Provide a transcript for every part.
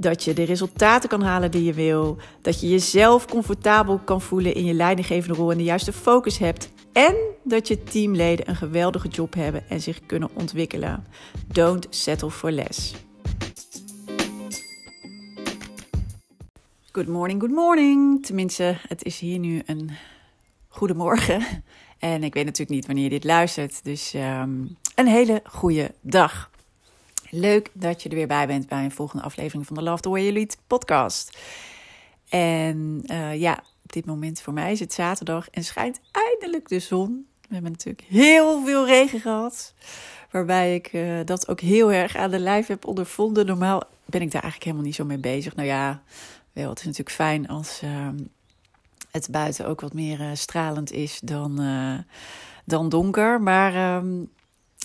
Dat je de resultaten kan halen die je wil. Dat je jezelf comfortabel kan voelen in je leidinggevende rol en de juiste focus hebt. En dat je teamleden een geweldige job hebben en zich kunnen ontwikkelen. Don't settle for less. Good morning, good morning. Tenminste, het is hier nu een goedemorgen. En ik weet natuurlijk niet wanneer je dit luistert. Dus um, een hele goede dag. Leuk dat je er weer bij bent bij een volgende aflevering van de Love the Way You podcast. En uh, ja, op dit moment voor mij is het zaterdag en schijnt eindelijk de zon. We hebben natuurlijk heel veel regen gehad. Waarbij ik uh, dat ook heel erg aan de lijf heb ondervonden. Normaal ben ik daar eigenlijk helemaal niet zo mee bezig. Nou ja, wel, het is natuurlijk fijn als... Uh, het buiten ook wat meer uh, stralend is dan, dan donker. Maar um,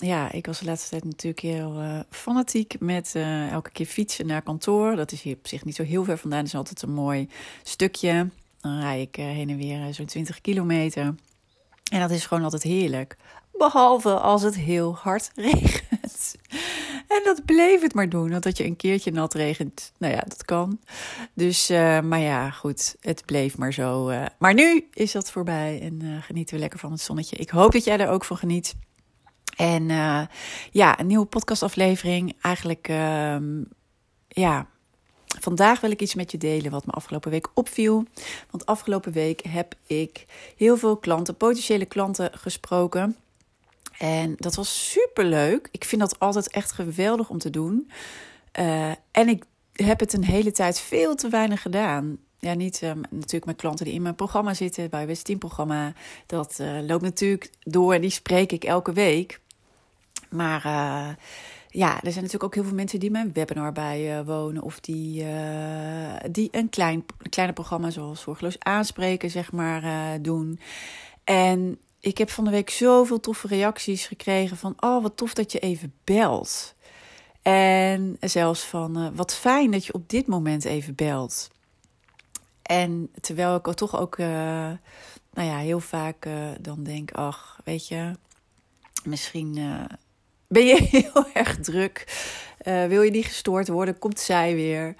ja, ik was de laatste tijd natuurlijk heel uh, fanatiek met elke keer fietsen naar kantoor. Dat is hier op zich niet zo heel ver vandaan. Het is altijd een mooi stukje. Dan rij ik heen en weer zo'n 20 kilometer. En dat is gewoon altijd heerlijk. Behalve als het heel hard regent. En dat bleef het maar doen. Want dat je een keertje nat regent, nou ja, dat kan. Dus, maar ja, goed, het bleef maar zo. Maar nu is dat voorbij en uh, genieten we lekker van het zonnetje. Ik hoop dat jij er ook van geniet. En ja, een nieuwe podcastaflevering. Eigenlijk, ehm, ja, Vandaag wil ik iets met je delen wat me afgelopen week opviel. Want afgelopen week heb ik heel veel klanten, potentiële klanten, gesproken. En dat was super leuk. Ik vind dat altijd echt geweldig om te doen. Uh, en ik heb het een hele tijd veel te weinig gedaan. Ja, niet uh, natuurlijk met klanten die in mijn programma zitten, bij het teamprogramma. Dat uh, loopt natuurlijk door en die spreek ik elke week. Maar ja, er zijn natuurlijk ook heel veel mensen die mijn webinar bijwonen. of die, die een klein, kleine programma zoals Zorgeloos Aanspreken, zeg maar, doen. En ik heb van de week zoveel toffe reacties gekregen van, oh wat tof dat je even belt. En zelfs van, wat fijn dat je op dit moment even belt. En terwijl ik toch ook, nou ja, heel vaak dan denk, ach, weet je, misschien ben je heel erg druk. wil je niet gestoord worden, komt zij weer.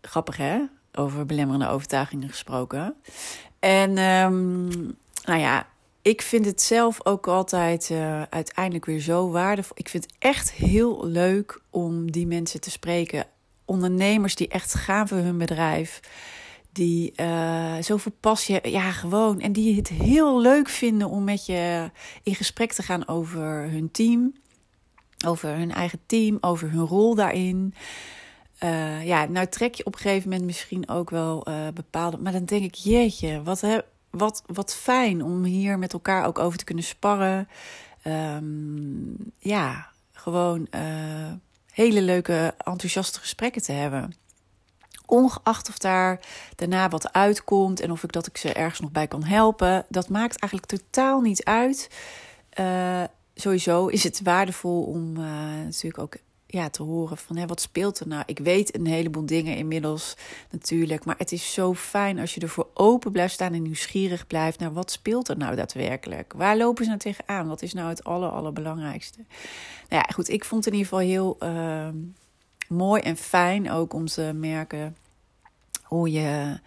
Grappig hè, over belemmerende overtuigingen gesproken. En um, nou ja, ik vind het zelf ook altijd uh, uiteindelijk weer zo waardevol. Ik vind het echt heel leuk om die mensen te spreken. Ondernemers die echt gaan voor hun bedrijf. Die uh, zoveel passie Ja, gewoon. En die het heel leuk vinden om met je in gesprek te gaan over hun team. Over hun eigen team, over hun rol daarin. Uh, ja, nou trek je op een gegeven moment misschien ook wel bepaalde. Maar dan denk ik, jeetje, wat wat, wat fijn om hier met elkaar ook over te kunnen sparren. Um, ja, gewoon uh, hele leuke, enthousiaste gesprekken te hebben. Ongeacht of daar daarna wat uitkomt en of ik dat ik ze ergens nog bij kan helpen. Dat maakt eigenlijk totaal niet uit. Sowieso is het waardevol om uh, natuurlijk ook ja, te horen van hè, wat speelt er nou? Ik weet een heleboel dingen inmiddels natuurlijk, maar het is zo fijn als je ervoor open blijft staan en nieuwsgierig blijft naar wat speelt er nou daadwerkelijk? Waar lopen ze nou tegenaan? Wat is nou het aller, allerbelangrijkste? Nou ja, goed, ik vond het in ieder geval heel uh, mooi en fijn ook om te merken hoe je,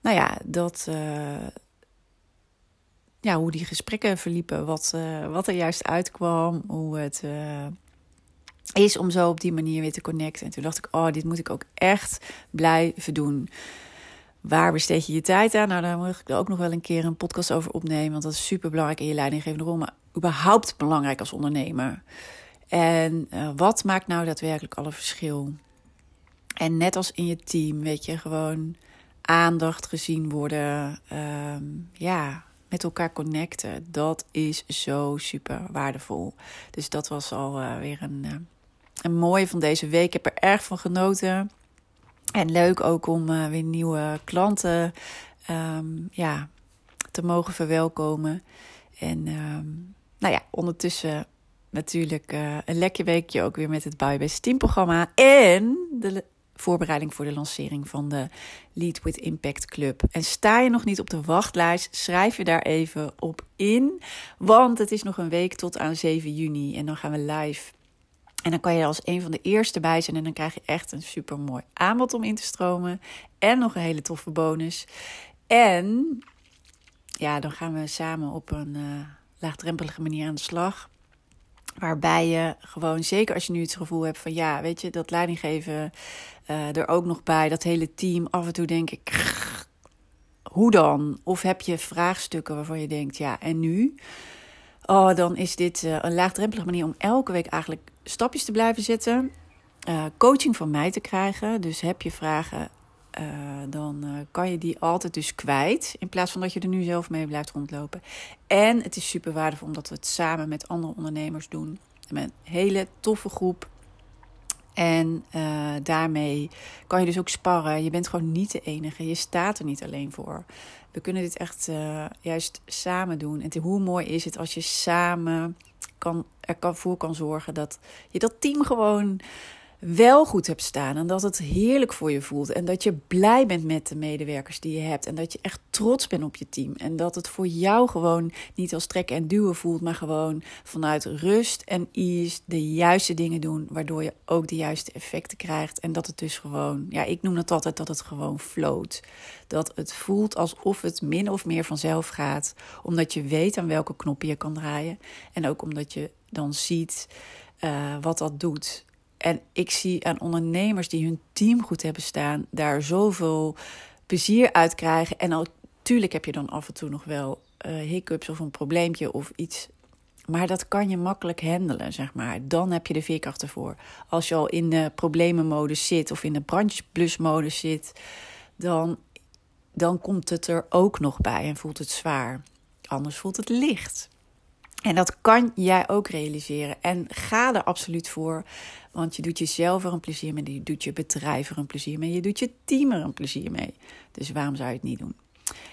nou ja, dat. Uh, ja, hoe die gesprekken verliepen, wat, uh, wat er juist uitkwam, hoe het uh, is om zo op die manier weer te connecten. En toen dacht ik, oh, dit moet ik ook echt blijven doen. Waar besteed je je tijd aan? Nou, daar moet ik ook nog wel een keer een podcast over opnemen. Want dat is super belangrijk in je leidinggevende rol. Maar überhaupt belangrijk als ondernemer. En uh, wat maakt nou daadwerkelijk alle verschil? En net als in je team, weet je, gewoon aandacht gezien worden. Um, ja, met elkaar connecten. Dat is zo super waardevol. Dus dat was al uh, weer een, uh, een mooie van deze week. Ik heb er erg van genoten. En leuk ook om uh, weer nieuwe klanten um, ja, te mogen verwelkomen. En um, nou ja, ondertussen natuurlijk een lekker weekje ook weer met het Biobase Team programma. En de voorbereiding voor de lancering van de Lead with Impact Club. En sta je nog niet op de wachtlijst, schrijf je daar even op in. Want het is nog een week tot aan 7 juni en dan gaan we live. En dan kan je als een van de eerste bij zijn en dan krijg je echt een super mooi aanbod om in te stromen. En nog een hele toffe bonus. En ja, dan gaan we samen op een uh, laagdrempelige manier aan de slag. Waarbij je gewoon, zeker als je nu het gevoel hebt van ja, weet je, dat leidinggeven uh, er ook nog bij, dat hele team. Af en toe denk ik, hoe dan? Of heb je vraagstukken waarvan je denkt, ja, en nu? Oh, dan is dit uh, een laagdrempelige manier om elke week eigenlijk stapjes te blijven zetten. Uh, coaching van mij te krijgen. Dus heb je vragen, uh, dan kan je die altijd dus kwijt. In plaats van dat je er nu zelf mee blijft rondlopen. En het is super waardevol omdat we het samen met andere ondernemers doen. Met een hele toffe groep en uh, daarmee kan je dus ook sparren. Je bent gewoon niet de enige. Je staat er niet alleen voor. We kunnen dit echt juist samen doen. En hoe mooi is het als je samen kan, er kan, voor kan zorgen dat je dat team gewoon wel goed hebt staan. En dat het heerlijk voor je voelt. En dat je blij bent met de medewerkers die je hebt. En dat je echt trots bent op je team. En dat het voor jou gewoon niet als trekken en duwen voelt. Maar gewoon vanuit rust en ease de juiste dingen doen. Waardoor je ook de juiste effecten krijgt. En dat het dus gewoon, ja, ik noem het altijd dat het gewoon float. Dat het voelt alsof het min of meer vanzelf gaat. Omdat je weet aan welke knoppen je kan draaien. En ook omdat je dan ziet uh, wat dat doet. En ik zie aan ondernemers die hun team goed hebben staan, daar zoveel plezier uit krijgen. En natuurlijk heb je dan af en toe nog wel uh, hiccups of een probleempje of iets. Maar dat kan je makkelijk handelen, zeg maar. Dan heb je de veerkracht ervoor. Als je al in de problemenmodus zit of in de brandblusmodus zit, dan, dan komt het er ook nog bij en voelt het zwaar. Anders voelt het licht. En dat kan jij ook realiseren. En ga er absoluut voor. Want je doet jezelf er een plezier mee. Je doet je bedrijf er een plezier mee. Je doet je team er een plezier mee. Dus waarom zou je het niet doen?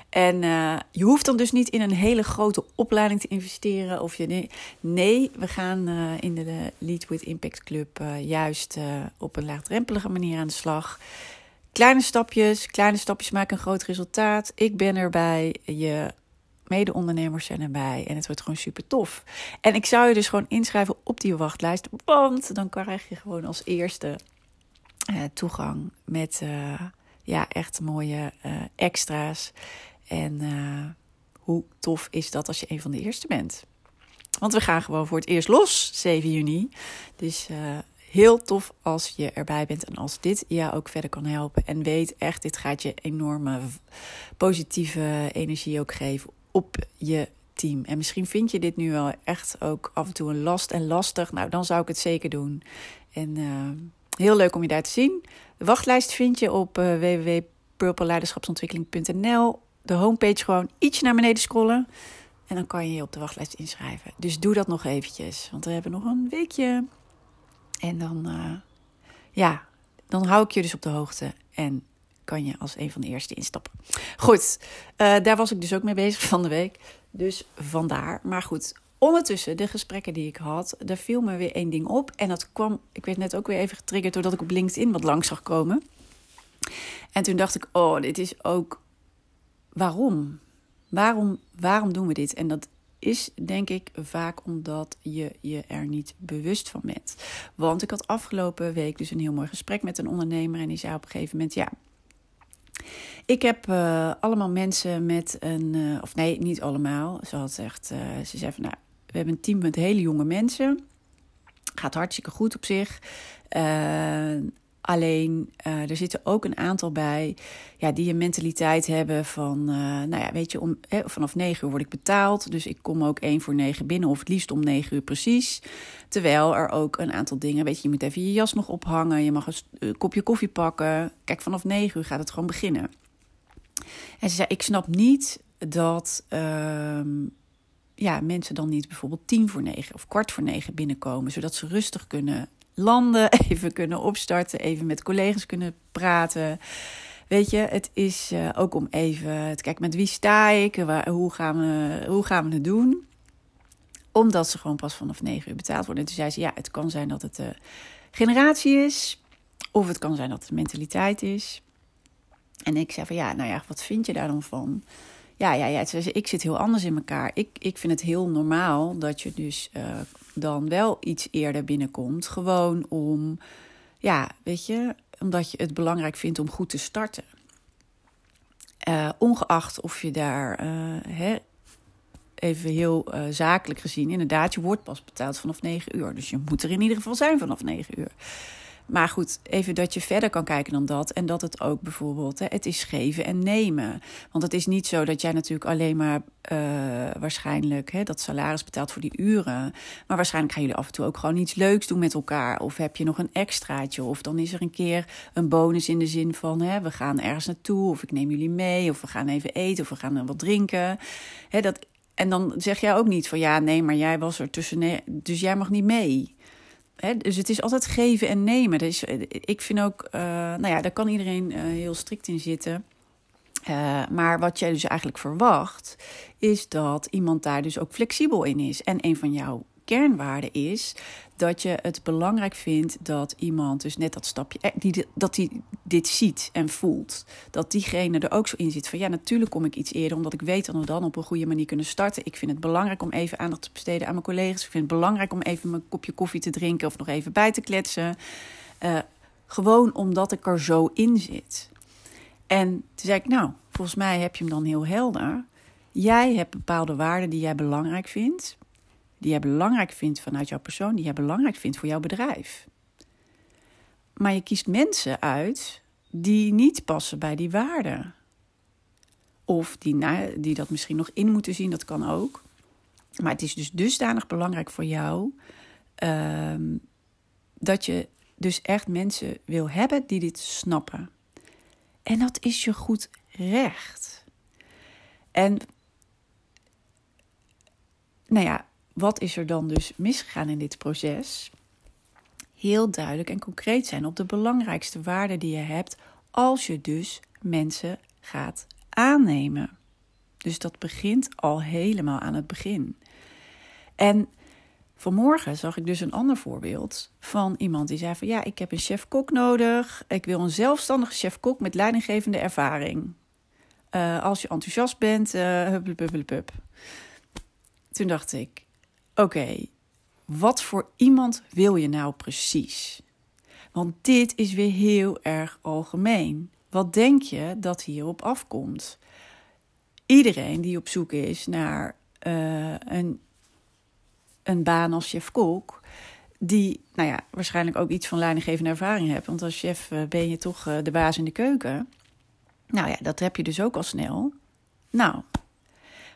En uh, je hoeft dan dus niet in een hele grote opleiding te investeren. Of je, nee, nee we gaan uh, in de Lead with Impact Club uh, juist op een laagdrempelige manier aan de slag. Kleine stapjes, kleine stapjes maken een groot resultaat. Ik ben erbij. Je mede-ondernemers zijn erbij. En het wordt gewoon super tof. En ik zou je dus gewoon inschrijven op die wachtlijst. Want dan krijg je gewoon als eerste uh, toegang met uh, ja, echt mooie uh, extra's. En hoe tof is dat als je een van de eerste bent? Want we gaan gewoon voor het eerst los, 7 juni. Dus heel tof als je erbij bent en als dit jou ook verder kan helpen. En weet echt, dit gaat je enorme positieve energie ook geven op je team. En misschien vind je dit nu wel echt ook af en toe een last en lastig. Nou, dan zou ik het zeker doen. En uh, heel leuk om je daar te zien. De wachtlijst vind je op uh, www.purpleleiderschapsontwikkeling.nl. De homepage gewoon iets naar beneden scrollen. En dan kan je je op de wachtlijst inschrijven. Dus doe dat nog eventjes. Want we hebben nog een weekje. En dan, uh, ja, dan hou ik je dus op de hoogte. En kan je als een van de eerste instappen. Goed, uh, daar was ik dus ook mee bezig van de week. Dus vandaar. Maar goed, ondertussen, de gesprekken die ik had, daar viel me weer één ding op. En dat kwam, ik werd net ook weer even getriggerd doordat ik op LinkedIn wat langs zag komen. En toen dacht ik, oh, dit is ook. Waarom? Waarom, waarom doen we dit? En dat is denk ik vaak omdat je je er niet bewust van bent. Want ik had afgelopen week dus een heel mooi gesprek met een ondernemer. En die zei op een gegeven moment: Ja, ik heb uh, allemaal mensen met een, uh, of nee, niet allemaal. Ze had echt, uh, ze zei van nou, we hebben een team met hele jonge mensen. Gaat hartstikke goed op zich. Alleen er zitten ook een aantal bij ja, die een mentaliteit hebben van, nou ja, weet je, om, vanaf negen uur word ik betaald. Dus ik kom ook één voor negen binnen, of het liefst om negen uur precies. Terwijl er ook een aantal dingen, weet je, je moet even je jas nog ophangen. Je mag een kopje koffie pakken. Kijk, vanaf negen uur gaat het gewoon beginnen. En ze zei: Ik snap niet dat uh, ja, mensen dan niet bijvoorbeeld tien voor negen of kwart voor negen binnenkomen, zodat ze rustig kunnen landen, even kunnen opstarten, even met collega's kunnen praten. Weet je, het is uh, ook om even te kijken met wie sta ik, waar, hoe, gaan we, hoe gaan we het doen. Omdat ze gewoon pas vanaf negen uur betaald worden. En toen zei ze, ja, het kan zijn dat het de generatie is. Of het kan zijn dat het mentaliteit is. En ik zei van, ja, nou ja, wat vind je daar dan van? Ja, ja, ja. Ik zit heel anders in elkaar. Ik, ik vind het heel normaal dat je dus uh, dan wel iets eerder binnenkomt. Gewoon om, ja, weet je, omdat je het belangrijk vindt om goed te starten. Uh, ongeacht of je daar, uh, hè, even heel zakelijk gezien, inderdaad, je wordt pas betaald vanaf 9 uur. Dus je moet er in ieder geval zijn vanaf 9 uur. Maar goed, even dat je verder kan kijken dan dat. En dat het ook bijvoorbeeld, hè, het is geven en nemen. Want het is niet zo dat jij natuurlijk alleen maar uh, waarschijnlijk hè, dat salaris betaalt voor die uren. Maar waarschijnlijk gaan jullie af en toe ook gewoon iets leuks doen met elkaar. Of heb je nog een extraatje. Of dan is er een keer een bonus in de zin van hè, we gaan ergens naartoe. Of ik neem jullie mee. Of we gaan even eten. Of we gaan wat drinken. Hè, dat, en dan zeg jij ook niet van ja, nee, maar jij was er tussen. Dus jij mag niet mee dus het is altijd geven en nemen. Dus ik vind ook, uh, nou ja, daar kan iedereen uh, heel strikt in zitten. Maar wat jij dus eigenlijk verwacht, is dat iemand daar dus ook flexibel in is. En een van jouw kernwaarde is dat je het belangrijk vindt dat iemand, dus net dat stapje, eh, die, dat die dit ziet en voelt. Dat diegene er ook zo in zit van ja, natuurlijk kom ik iets eerder, omdat ik weet dat we dan op een goede manier kunnen starten. Ik vind het belangrijk om even aandacht te besteden aan mijn collega's. Ik vind het belangrijk om even mijn kopje koffie te drinken of nog even bij te kletsen. Uh, gewoon omdat ik er zo in zit. En toen zei ik, nou, volgens mij heb je hem dan heel helder. Jij hebt bepaalde waarden die jij belangrijk vindt die jij belangrijk vindt vanuit jouw persoon, die jij belangrijk vindt voor jouw bedrijf. Maar je kiest mensen uit die niet passen bij die waarden. Of die, die dat misschien nog in moeten zien, dat kan ook. Maar het is dus dusdanig belangrijk voor jou um, dat je dus echt mensen wil hebben die dit snappen. En dat is je goed recht. En nou ja, wat is er dan dus misgegaan in dit proces? Heel duidelijk en concreet zijn op de belangrijkste waarden die je hebt als je dus mensen gaat aannemen. Dus dat begint al helemaal aan het begin. En vanmorgen zag ik dus een ander voorbeeld van iemand die zei van ja, ik heb een chef-kok nodig. Ik wil een zelfstandige chef-kok met leidinggevende ervaring. Uh, als je enthousiast bent, uh, hup, hup. Toen dacht ik, Oké, wat voor iemand wil je nou precies? Want dit is weer heel erg algemeen. Wat denk je dat hierop afkomt? Iedereen die op zoek is naar uh, een, een baan als chef-kok, die nou ja, waarschijnlijk ook iets van leidinggevende ervaring hebt. Want als chef uh, ben je toch uh, de baas in de keuken. Nou ja, dat heb je dus ook al snel. Nou,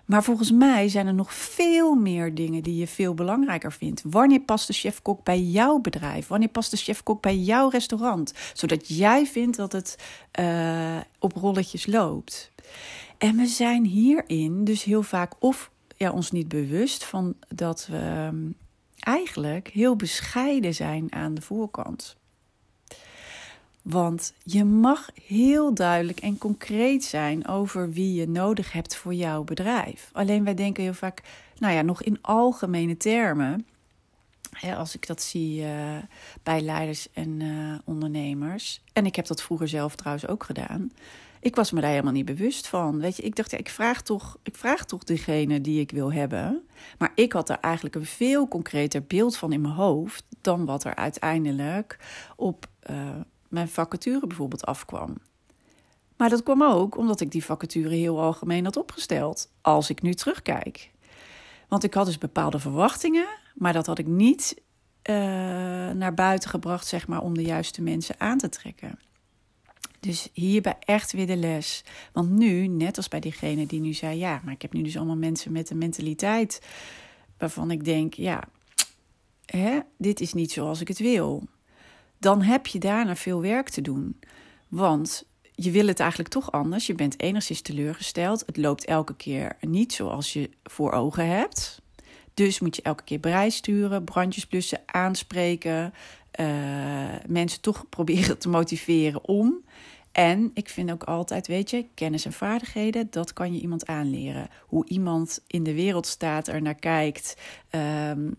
maar volgens mij zijn er nog veel meer dingen die je veel belangrijker vindt. Wanneer past de chef-kok bij jouw bedrijf? Wanneer past de chef-kok bij jouw restaurant? Zodat jij vindt dat het uh, op rolletjes loopt. En we zijn hierin dus heel vaak of ja, ons niet bewust van dat we ehm, eigenlijk heel bescheiden zijn aan de voorkant. Want je mag heel duidelijk en concreet zijn over wie je nodig hebt voor jouw bedrijf. Alleen wij denken heel vaak, nou ja, nog in algemene termen. als ik dat zie uh, bij leiders en uh, ondernemers. En ik heb dat vroeger zelf trouwens ook gedaan. Ik was me daar helemaal niet bewust van. Weet je, ik dacht, ja, ik, vraag toch, ik vraag toch degene die ik wil hebben. Maar ik had er eigenlijk een veel concreter beeld van in mijn hoofd. dan wat er uiteindelijk op. Uh, mijn vacature bijvoorbeeld afkwam. Maar dat kwam ook omdat ik die vacature heel algemeen had opgesteld, als ik nu terugkijk. Want ik had dus bepaalde verwachtingen, maar dat had ik niet uh, naar buiten gebracht, zeg maar, om de juiste mensen aan te trekken. Dus hierbij echt weer de les. Want nu, net als bij diegene die nu zei: Ja, maar ik heb nu dus allemaal mensen met een mentaliteit waarvan ik denk: Ja, hè, dit is niet zoals ik het wil dan heb je daarna veel werk te doen. Want je wil het eigenlijk toch anders. Je bent enigszins teleurgesteld. Het loopt elke keer niet zoals je voor ogen hebt. Dus moet je elke keer bereid sturen, brandjes blussen, aanspreken, mensen toch proberen te motiveren om. En ik vind ook altijd, weet je, kennis en vaardigheden, dat kan je iemand aanleren. Hoe iemand in de wereld staat, er naar kijkt, ehm,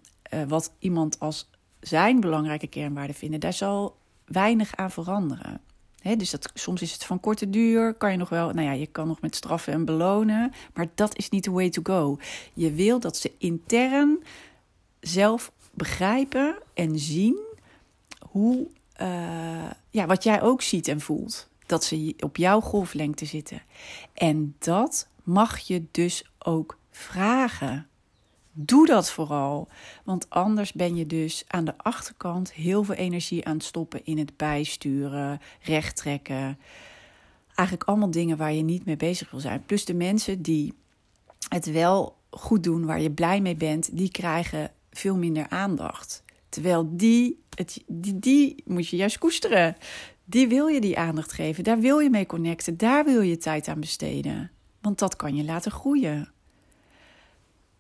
wat iemand als zijn belangrijke kernwaarden vinden, daar zal weinig aan veranderen. dus dat, soms is het van korte duur, kan je nog wel, nou ja, je kan nog met straffen en belonen, maar dat is niet the way to go. Je wil dat ze intern zelf begrijpen en zien hoe, uh, ja, wat jij ook ziet en voelt. Dat ze op jouw golflengte zitten. En dat mag je dus ook vragen. Doe dat vooral. Want anders ben je dus aan de achterkant heel veel energie aan het stoppen in het bijsturen, rechttrekken. Eigenlijk allemaal dingen waar je niet mee bezig wil zijn. Plus de mensen die het wel goed doen, waar je blij mee bent, die krijgen veel minder aandacht. Terwijl die, het, die, die moet je juist koesteren. Die wil je die aandacht geven. Daar wil je mee connecten. Daar wil je tijd aan besteden. Want dat kan je laten groeien.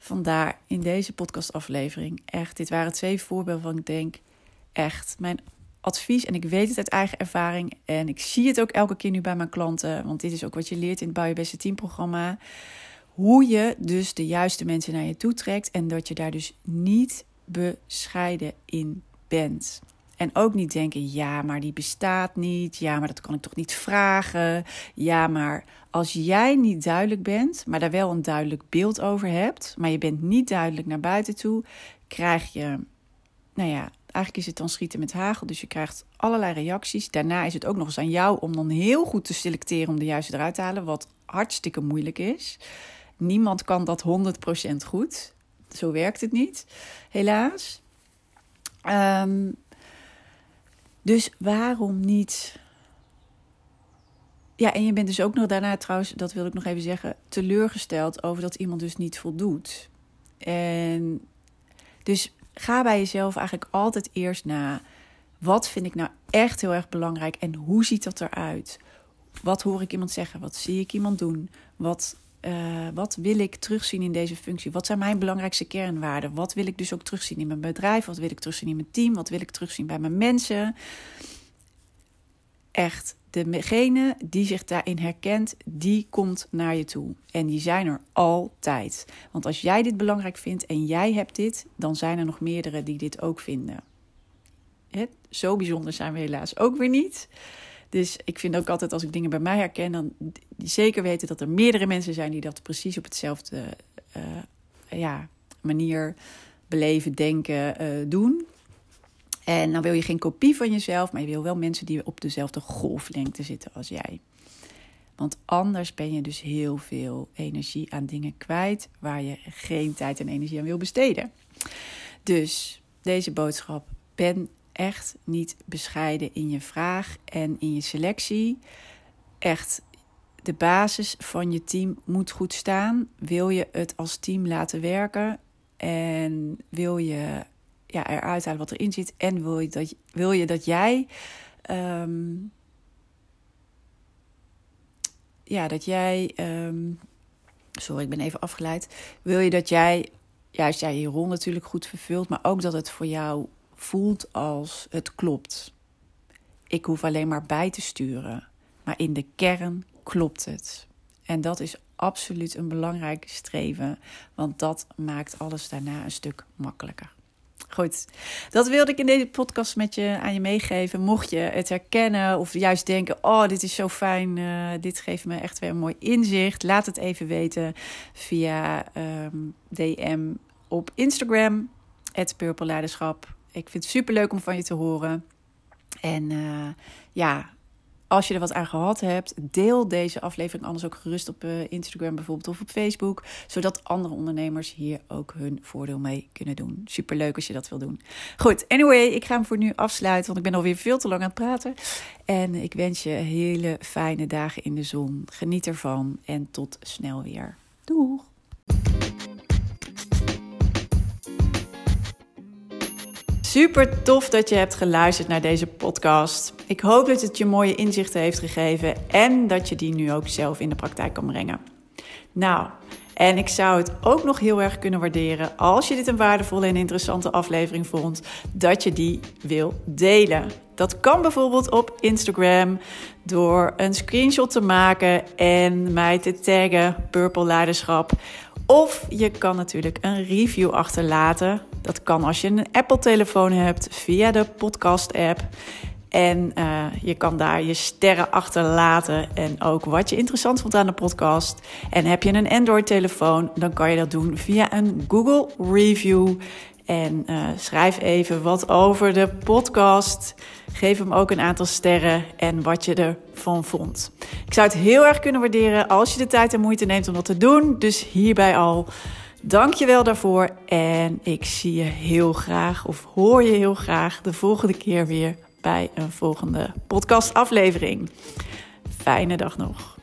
Vandaar in deze podcastaflevering echt, dit waren twee voorbeelden van ik denk echt mijn advies en ik weet het uit eigen ervaring en ik zie het ook elke keer nu bij mijn klanten, want dit is ook wat je leert in het Bouw je Beste Team programma. Hoe je dus de juiste mensen naar je toe trekt en dat je daar dus niet bescheiden in bent. En ook niet denken, ja, maar die bestaat niet. Ja, maar dat kan ik toch niet vragen. Ja, maar als jij niet duidelijk bent, maar daar wel een duidelijk beeld over hebt, maar je bent niet duidelijk naar buiten toe, krijg je, nou ja, eigenlijk is het dan schieten met hagel. Dus je krijgt allerlei reacties. Daarna is het ook nog eens aan jou om dan heel goed te selecteren om de juiste eruit te halen, wat hartstikke moeilijk is. Niemand kan dat 100% goed. Zo werkt het niet, helaas. Um, dus waarom niet? Ja, en je bent dus ook nog daarna trouwens, dat wil ik nog even zeggen, teleurgesteld over dat iemand dus niet voldoet. En dus ga bij jezelf eigenlijk altijd eerst na. Wat vind ik nou echt heel erg belangrijk en hoe ziet dat eruit? Wat hoor ik iemand zeggen? Wat zie ik iemand doen? Wat uh, wat wil ik terugzien in deze functie? Wat zijn mijn belangrijkste kernwaarden? Wat wil ik dus ook terugzien in mijn bedrijf? Wat wil ik terugzien in mijn team? Wat wil ik terugzien bij mijn mensen? Echt, degene die zich daarin herkent, die komt naar je toe. En die zijn er altijd. Want als jij dit belangrijk vindt en jij hebt dit, dan zijn er nog meerdere die dit ook vinden. Zo bijzonder zijn we helaas ook weer niet. Dus ik vind ook altijd als ik dingen bij mij herken, dan zeker weten dat er meerdere mensen zijn die dat precies op hetzelfde uh, ja, manier beleven, denken, uh, doen. En dan wil je geen kopie van jezelf, maar je wil wel mensen die op dezelfde golflengte zitten als jij. Want anders ben je dus heel veel energie aan dingen kwijt waar je geen tijd en energie aan wil besteden. Dus deze boodschap: ben echt niet bescheiden in je vraag en in je selectie. Echt, de basis van je team moet goed staan. Wil je het als team laten werken en wil je ja, eruit halen wat erin zit en wil je dat, wil je dat jij. Ehm, ja, dat jij. Um, sorry, ik ben even afgeleid. Wil je dat jij juist jij je rol natuurlijk goed vervult, maar ook dat het voor jou voelt als het klopt. Ik hoef alleen maar bij te sturen, maar in de kern klopt het. En dat is absoluut een belangrijk streven, want dat maakt alles daarna een stuk makkelijker. Goed, dat wilde ik in deze podcast met je aan je meegeven. Mocht je het herkennen of juist denken: Oh, dit is zo fijn, uh, dit geeft me echt weer een mooi inzicht. Laat het even weten via um, ehm, DM op Instagram, het Purple Leiderschap. Ik vind het super leuk om van je te horen. En uh, ja, als je er wat aan gehad hebt, deel deze aflevering anders ook gerust op uh, Instagram bijvoorbeeld of op Facebook, zodat andere ondernemers hier ook hun voordeel mee kunnen doen. Super leuk als je dat wil doen. Goed, anyway, ik ga hem voor nu afsluiten, want ik ben alweer veel te lang aan het praten. En ik wens je hele fijne dagen in de zon. Geniet ervan en tot snel weer. Doeg! Super tof dat je hebt geluisterd naar deze podcast. Ik hoop dat het je mooie inzichten heeft gegeven en dat je die nu ook zelf in de praktijk kan brengen. Nou, En ik zou het ook nog heel erg kunnen waarderen als je dit een waardevolle en interessante aflevering vond, dat je die wil delen. Dat kan bijvoorbeeld op Instagram door een screenshot te maken en mij te taggen Purple Leiderschap. Of je kan natuurlijk een review achterlaten. Dat kan als je een Apple-telefoon hebt via de podcast-app. En uh, je kan daar je sterren achterlaten en ook wat je interessant vond aan de podcast. En heb je een Android-telefoon, dan kan je dat doen via een Google Review. En uh, schrijf even wat over de podcast. Geef hem ook een aantal sterren en wat je ervan vond. Ik zou het heel erg kunnen waarderen als je de tijd en moeite neemt om dat te doen. Dus hierbij al. Dank je wel daarvoor. En ik zie je heel graag, of hoor je heel graag, de volgende keer weer bij een volgende podcastaflevering. Fijne dag nog.